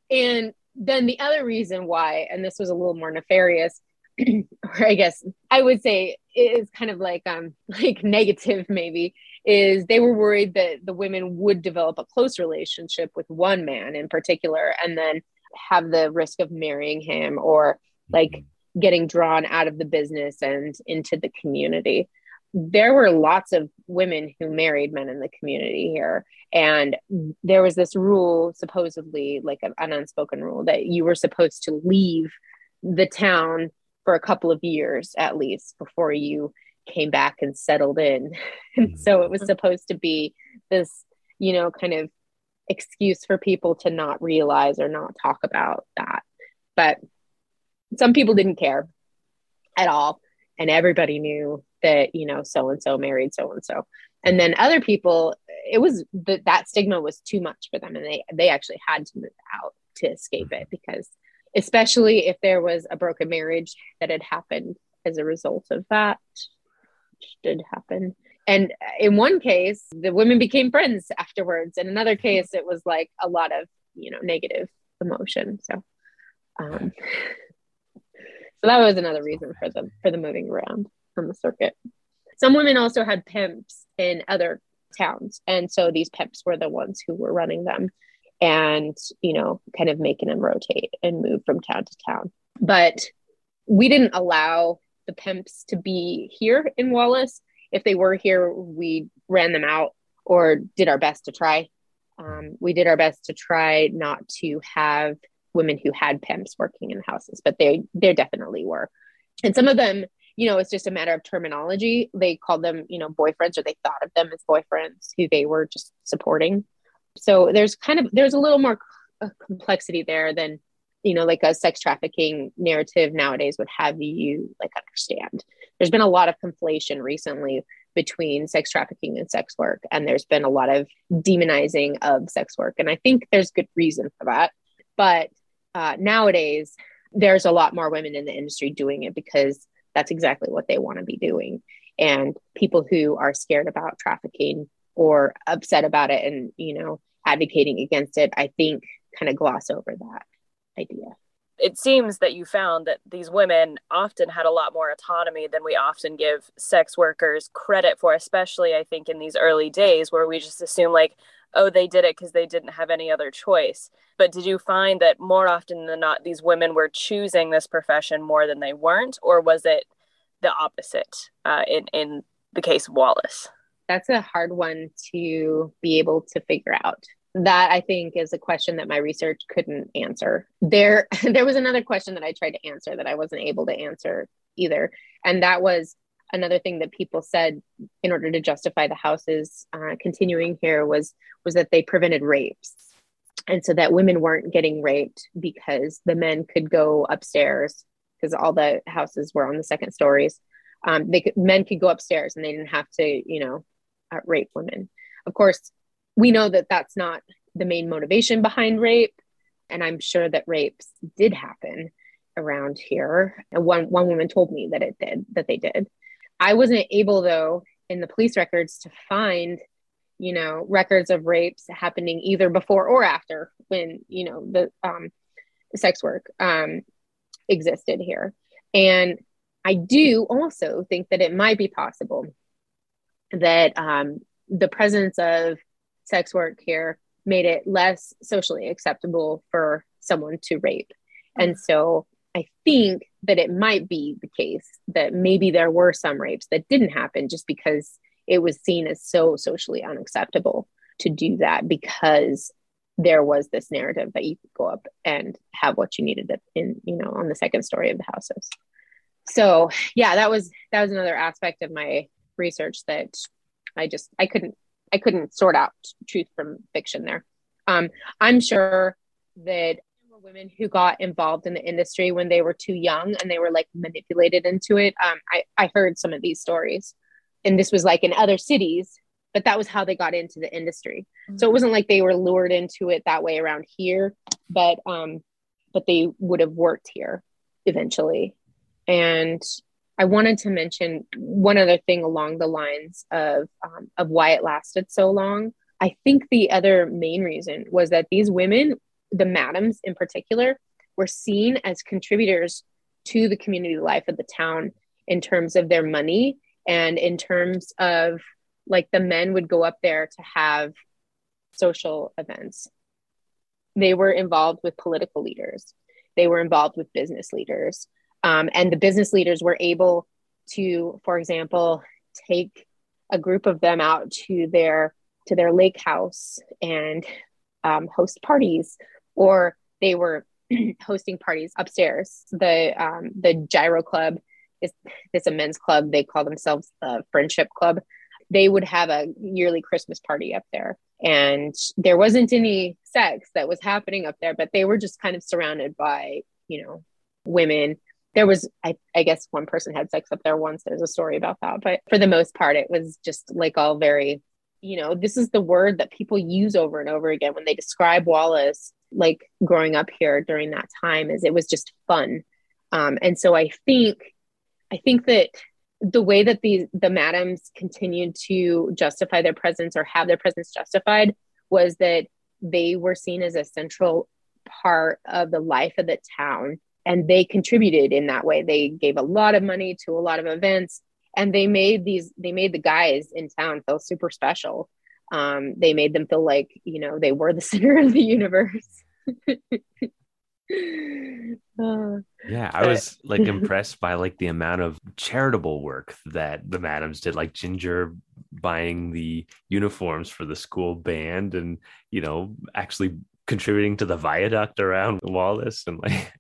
And then the other reason why, and this was a little more nefarious, or I guess I would say is kind of like um like negative maybe, is they were worried that the women would develop a close relationship with one man in particular and then have the risk of marrying him or like getting drawn out of the business and into the community. There were lots of women who married men in the community here. And there was this rule, supposedly like an unspoken rule, that you were supposed to leave the town for a couple of years at least before you came back and settled in. And so it was mm-hmm. supposed to be this, you know, kind of excuse for people to not realize or not talk about that. But some people didn't care at all. And everybody knew that, you know, so and so married so and so. And then other people, it was that that stigma was too much for them. And they, they actually had to move out to escape it because, especially if there was a broken marriage that had happened as a result of that, which did happen. And in one case, the women became friends afterwards. In another case, it was like a lot of, you know, negative emotion. So, um, so that was another reason for the for the moving around on the circuit. Some women also had pimps in other towns, and so these pimps were the ones who were running them, and you know, kind of making them rotate and move from town to town. But we didn't allow the pimps to be here in Wallace. If they were here, we ran them out or did our best to try. Um, we did our best to try not to have women who had pimps working in the houses, but they there definitely were. And some of them, you know, it's just a matter of terminology. They called them, you know, boyfriends or they thought of them as boyfriends who they were just supporting. So there's kind of there's a little more uh, complexity there than you know like a sex trafficking narrative nowadays would have you like understand there's been a lot of conflation recently between sex trafficking and sex work and there's been a lot of demonizing of sex work and i think there's good reason for that but uh, nowadays there's a lot more women in the industry doing it because that's exactly what they want to be doing. And people who are scared about trafficking or upset about it and you know advocating against it i think kind of gloss over that idea it seems that you found that these women often had a lot more autonomy than we often give sex workers credit for, especially I think in these early days where we just assume like, oh, they did it because they didn't have any other choice. But did you find that more often than not, these women were choosing this profession more than they weren't, or was it the opposite uh, in in the case of Wallace? That's a hard one to be able to figure out that I think is a question that my research couldn't answer. There, there was another question that I tried to answer that I wasn't able to answer either, and that was another thing that people said in order to justify the houses uh, continuing here was was that they prevented rapes, and so that women weren't getting raped because the men could go upstairs because all the houses were on the second stories. Um, they could, men could go upstairs and they didn't have to, you know, uh, rape women. Of course, we know that that's not the main motivation behind rape and i'm sure that rapes did happen around here. And one one woman told me that it did that they did. I wasn't able though in the police records to find you know records of rapes happening either before or after when you know the um, sex work um, existed here. And i do also think that it might be possible that um, the presence of sex work here made it less socially acceptable for someone to rape. And mm. so I think that it might be the case that maybe there were some rapes that didn't happen just because it was seen as so socially unacceptable to do that because there was this narrative that you could go up and have what you needed in you know on the second story of the houses so yeah that was that was another aspect of my research that i just i couldn't I couldn't sort out truth from fiction there. Um, I'm sure that were women who got involved in the industry when they were too young and they were like manipulated into it. Um, I, I heard some of these stories, and this was like in other cities, but that was how they got into the industry. Mm-hmm. So it wasn't like they were lured into it that way around here, but um, but they would have worked here eventually. And I wanted to mention one other thing along the lines of um, of why it lasted so long. I think the other main reason was that these women, the madams in particular, were seen as contributors to the community life of the town in terms of their money and in terms of like the men would go up there to have social events. They were involved with political leaders. They were involved with business leaders. Um, and the business leaders were able to, for example, take a group of them out to their to their lake house and um, host parties, or they were hosting parties upstairs. The um, the Gyro Club is a men's club. They call themselves the Friendship Club. They would have a yearly Christmas party up there, and there wasn't any sex that was happening up there, but they were just kind of surrounded by you know women there was I, I guess one person had sex up there once. There's a story about that. But for the most part it was just like all very you know this is the word that people use over and over again when they describe wallace like growing up here during that time is it was just fun. Um, and so i think i think that the way that these the madams continued to justify their presence or have their presence justified was that they were seen as a central part of the life of the town and they contributed in that way. They gave a lot of money to a lot of events and they made these they made the guys in town feel super special. Um, they made them feel like you know they were the center of the universe. Uh, yeah i was like impressed by like the amount of charitable work that the madams did like ginger buying the uniforms for the school band and you know actually contributing to the viaduct around Wallace and like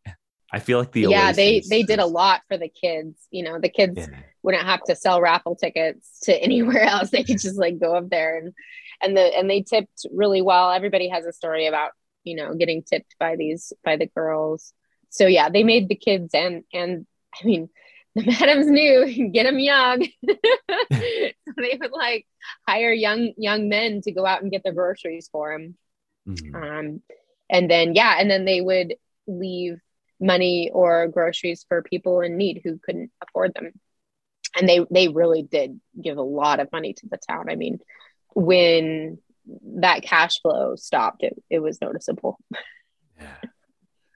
I feel like the yeah Oasis they they did a lot for the kids you know the kids Yeah. wouldn't have to sell raffle tickets to anywhere else. They could just like go up there and and the and they tipped really well. Everybody has a story about you know getting tipped by these by the girls. So yeah they made the kids and and i mean the madams knew get them young. So they would like hire young young men to go out and get their groceries for them Mhm. um, and then yeah and then they would leave money or groceries for people in need who couldn't afford them and they they really did give a lot of money to the town i mean when that cash flow stopped it, it was noticeable Yeah.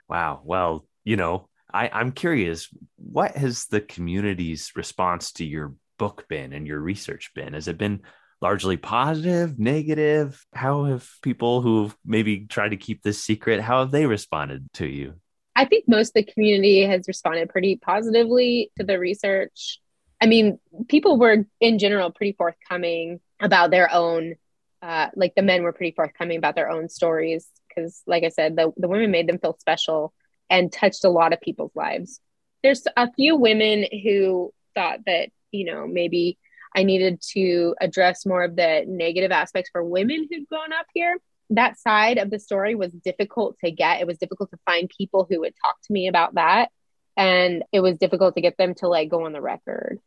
Wow. Well, you know, I, I'm curious, what has the community's response to your book been and your research been? Has it been largely positive, negative? How have people who've maybe tried to keep this secret, how have they responded to you? I think most of the community has responded pretty positively to the research. I mean, people were in general pretty forthcoming about their own, uh, like the men were pretty forthcoming about their own stories because, like I said, the, the women made them feel special and touched a lot of people's lives. There's a few women who thought that, you know, maybe I needed to address more of the negative aspects for women who'd grown up here that side of the story was difficult to get. It was difficult to find people who would talk to me about that. And it was difficult to get them to like go on the record.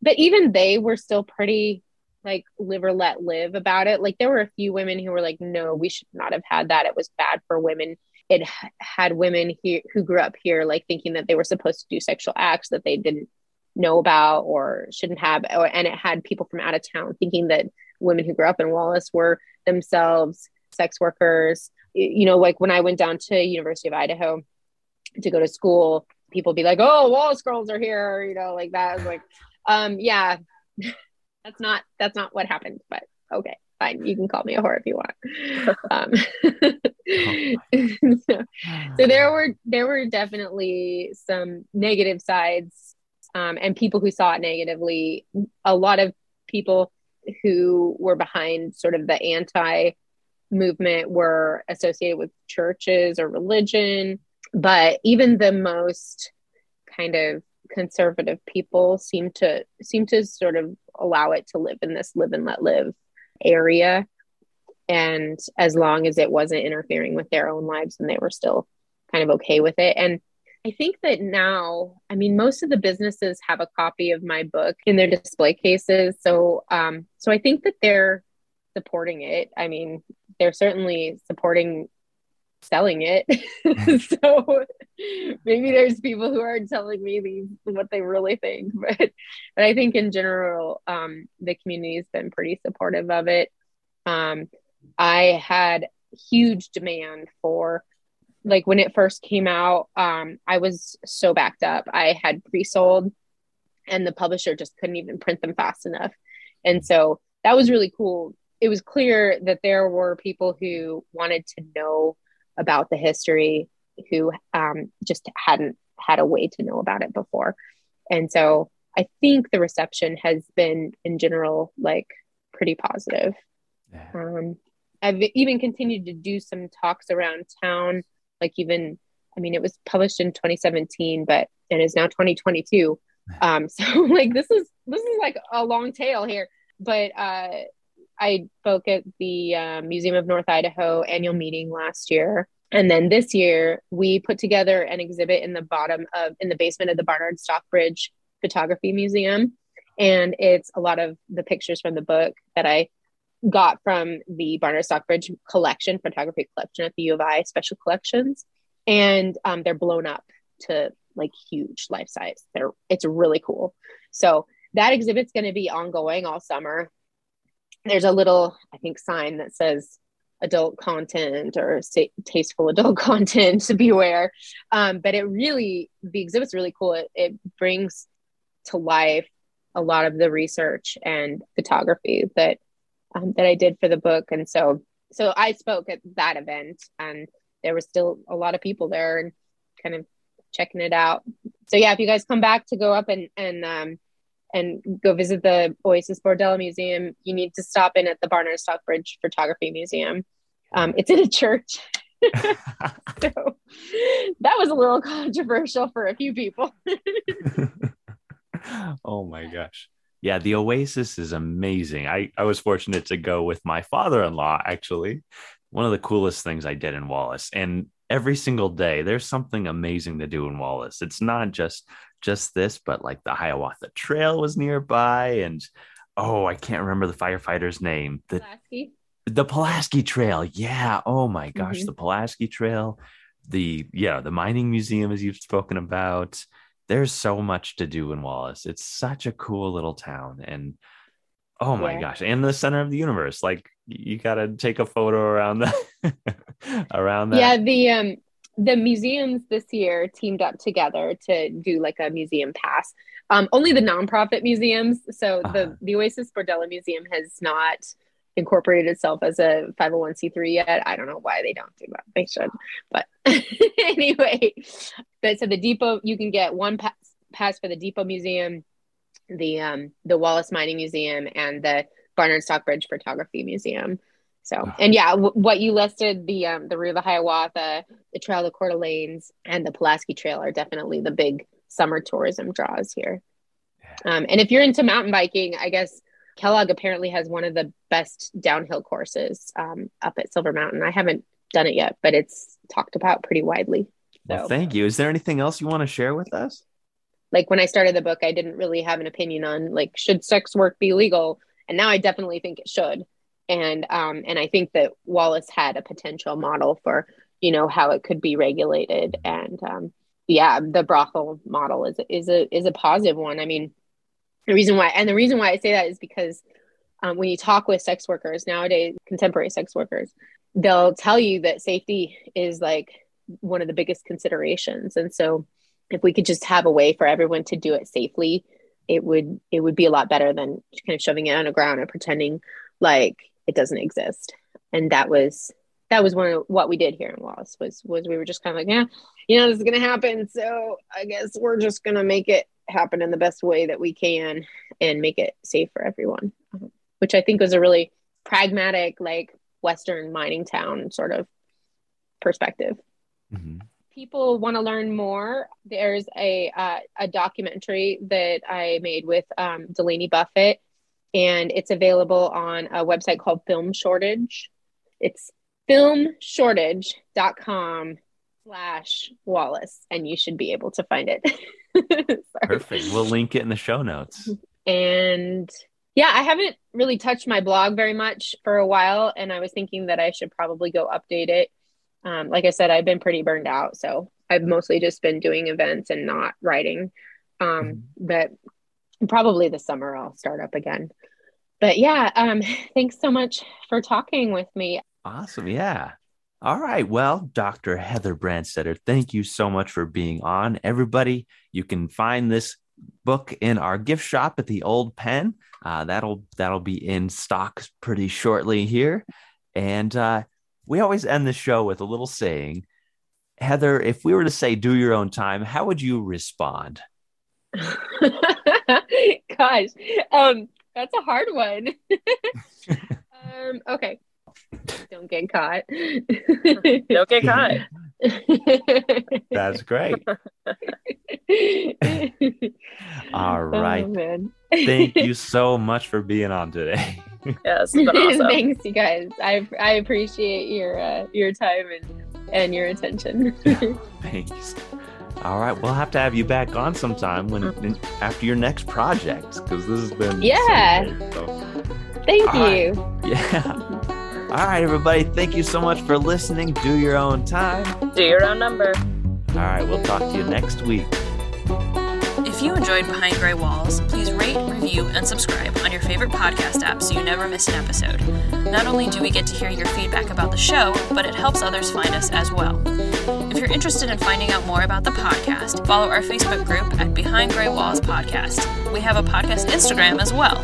But even they were still pretty like live or let live about it. Like there were a few women who were like, no, we should not have had that. It was bad for women. It had women here who grew up here like thinking that they were supposed to do sexual acts that they didn't know about or shouldn't have. Or, and it had people from out of town thinking that women who grew up in Wallace were themselves sex workers. You know, like when I went down to University of Idaho to go to school, people be like, "Oh, Wallace girls are here," you know, like that. I was like, um, yeah, that's not that's not what happened, but okay, fine. You can call me a whore if you want. Um, so, so there were there were definitely some negative sides um, and people who saw it negatively a lot of people who were behind sort of the anti movement were associated with churches or religion but even the most kind of conservative people seem to seem to sort of allow it to live in this live and let live area. And as long as it wasn't interfering with their own lives and they were still kind of okay with it. And i think that now i mean most of the businesses have a copy of my book in their display cases. So um so i think that they're supporting it. I mean they're certainly supporting selling it so maybe there's people who aren't telling me these what they really think but but i think in general um the community has been pretty supportive of it um I had huge demand for like when it first came out, um, I was so backed up. I had pre-sold and the publisher just couldn't even print them fast enough. And so that was really cool. It was clear that there were people who wanted to know about the history who um, just hadn't had a way to know about it before. And so I think the reception has been in general like pretty positive. Yeah. Um, I've even continued to do some talks around town, like even, I mean, it was published in 2017, but and is now 2022. Um, so like this is this is like a long tail here. But uh, I spoke at the uh, Museum of North Idaho annual meeting last year, and then this year we put together an exhibit in the bottom of in the basement of the Barnard Stockbridge Photography Museum, and it's a lot of the pictures from the book that I got from the Barnard Stockbridge collection, photography collection at the U of I special collections. And um, they're blown up to like huge life size. They're it's really cool. So that exhibit's going to be ongoing all summer. There's a little, I think, sign that says adult content or tasteful adult content to beware. Um, but it really, the exhibit's really cool. It, it brings to life a lot of the research and photography that um, that I did for the book. And so, so I spoke at that event, and there was still a lot of people there and kind of checking it out. So yeah, if you guys come back to go up and and um, and go visit the Oasis Bordello Museum, you need to stop in at the Barnard Stockbridge Photography Museum. Um, it's in a church, so that was a little controversial for a few people. oh my gosh. Yeah, the Oasis is amazing. I, I was fortunate to go with my father in law, actually. One of the coolest things I did in Wallace. And every single day, there's something amazing to do in Wallace. It's not just just this, but like the Hiawatha Trail was nearby. And oh, I can't remember the firefighter's name. The, Pulaski? the Pulaski Trail. Yeah. Oh my gosh, mm-hmm. the Pulaski Trail. The yeah, the mining museum as you've spoken about there's so much to do in Wallace. It's such a cool little town. And oh my yeah. gosh, and the center of the universe. Like you gotta take a photo around that around that. Yeah, the um the museums this year teamed up together to do like a museum pass. Um, only the nonprofit museums. So uh-huh. the the Oasis Bordello Museum has not incorporated itself as a 501c3 yet. I don't know why they don't do that. They should. But anyway, but so the depot, you can get one pass, pass for the Depot Museum, the um, the Wallace Mining Museum, and the Barnard Stockbridge Photography Museum. So, and yeah, w- what you listed the um, the of the Hiawatha, the Trail of Coeur d'Alenes, and the Pulaski Trail are definitely the big summer tourism draws here. Um, and if you're into mountain biking, I guess Kellogg apparently has one of the best downhill courses um, up at Silver Mountain. I haven't done it yet, but it's talked about pretty widely. So, well, thank you. Is there anything else you want to share with us? Like when I started the book, I didn't really have an opinion on like should sex work be legal, and now I definitely think it should. And um, and I think that Wallace had a potential model for you know how it could be regulated, and um, yeah, the brothel model is is a is a positive one. I mean, the reason why, and the reason why I say that is because um, when you talk with sex workers nowadays, contemporary sex workers, they'll tell you that safety is like one of the biggest considerations. And so, if we could just have a way for everyone to do it safely, it would it would be a lot better than kind of shoving it on the ground and pretending like it doesn't exist. And that was that was one of what we did here in Wallace was was we were just kind of like, yeah, you know, this is gonna happen. So I guess we're just gonna make it happen in the best way that we can and make it safe for everyone, which I think was a really pragmatic, like Western mining town sort of perspective. Mm-hmm. People want to learn more. There's a uh, a documentary that I made with um, Delaney Buffett, and it's available on a website called Film Shortage. It's filmshortage.com slash Wallace, and you should be able to find it. Perfect. We'll link it in the show notes. And yeah, I haven't really touched my blog very much for a while, and I was thinking that I should probably go update it. Um, like I said, I've been pretty burned out, so I've mostly just been doing events and not writing. Um, mm-hmm. But probably this summer I'll start up again. But yeah, um, thanks so much for talking with me. Awesome. Yeah. All right. Well, Dr. Heather Branstetter, thank you so much for being on. Everybody, you can find this book in our gift shop at the Old Pen. Uh, that'll that'll be in stock pretty shortly here. And uh, we always end the show with a little saying. Heather, if we were to say "do your own time," how would you respond? Gosh, um, that's a hard one. um, okay. Don't get caught. Don't get caught. That's great. All right. oh, right. Thank you so much for being on today. Yes, awesome. Thanks, you guys. I I appreciate your uh, your time and and your attention. Thanks. All right, we'll have to have you back on sometime when mm-hmm. after your next project because this has been yeah. So great, so. Thank you. Right. Yeah. All right, everybody. Thank you so much for listening. Do your own time. Do your own number. All right, we'll talk to you next week. If you enjoyed Behind Gray Walls, please rate, review, and subscribe on your favorite podcast app so you never miss an episode. Not only do we get to hear your feedback about the show, but it helps others find us as well. If you're interested in finding out more about the podcast, follow our Facebook group at Behind Gray Walls Podcast. We have a podcast Instagram as well.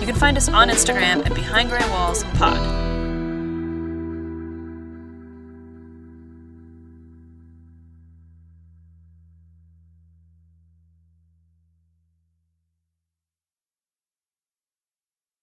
You can find us on Instagram at Behind Gray Walls Pod.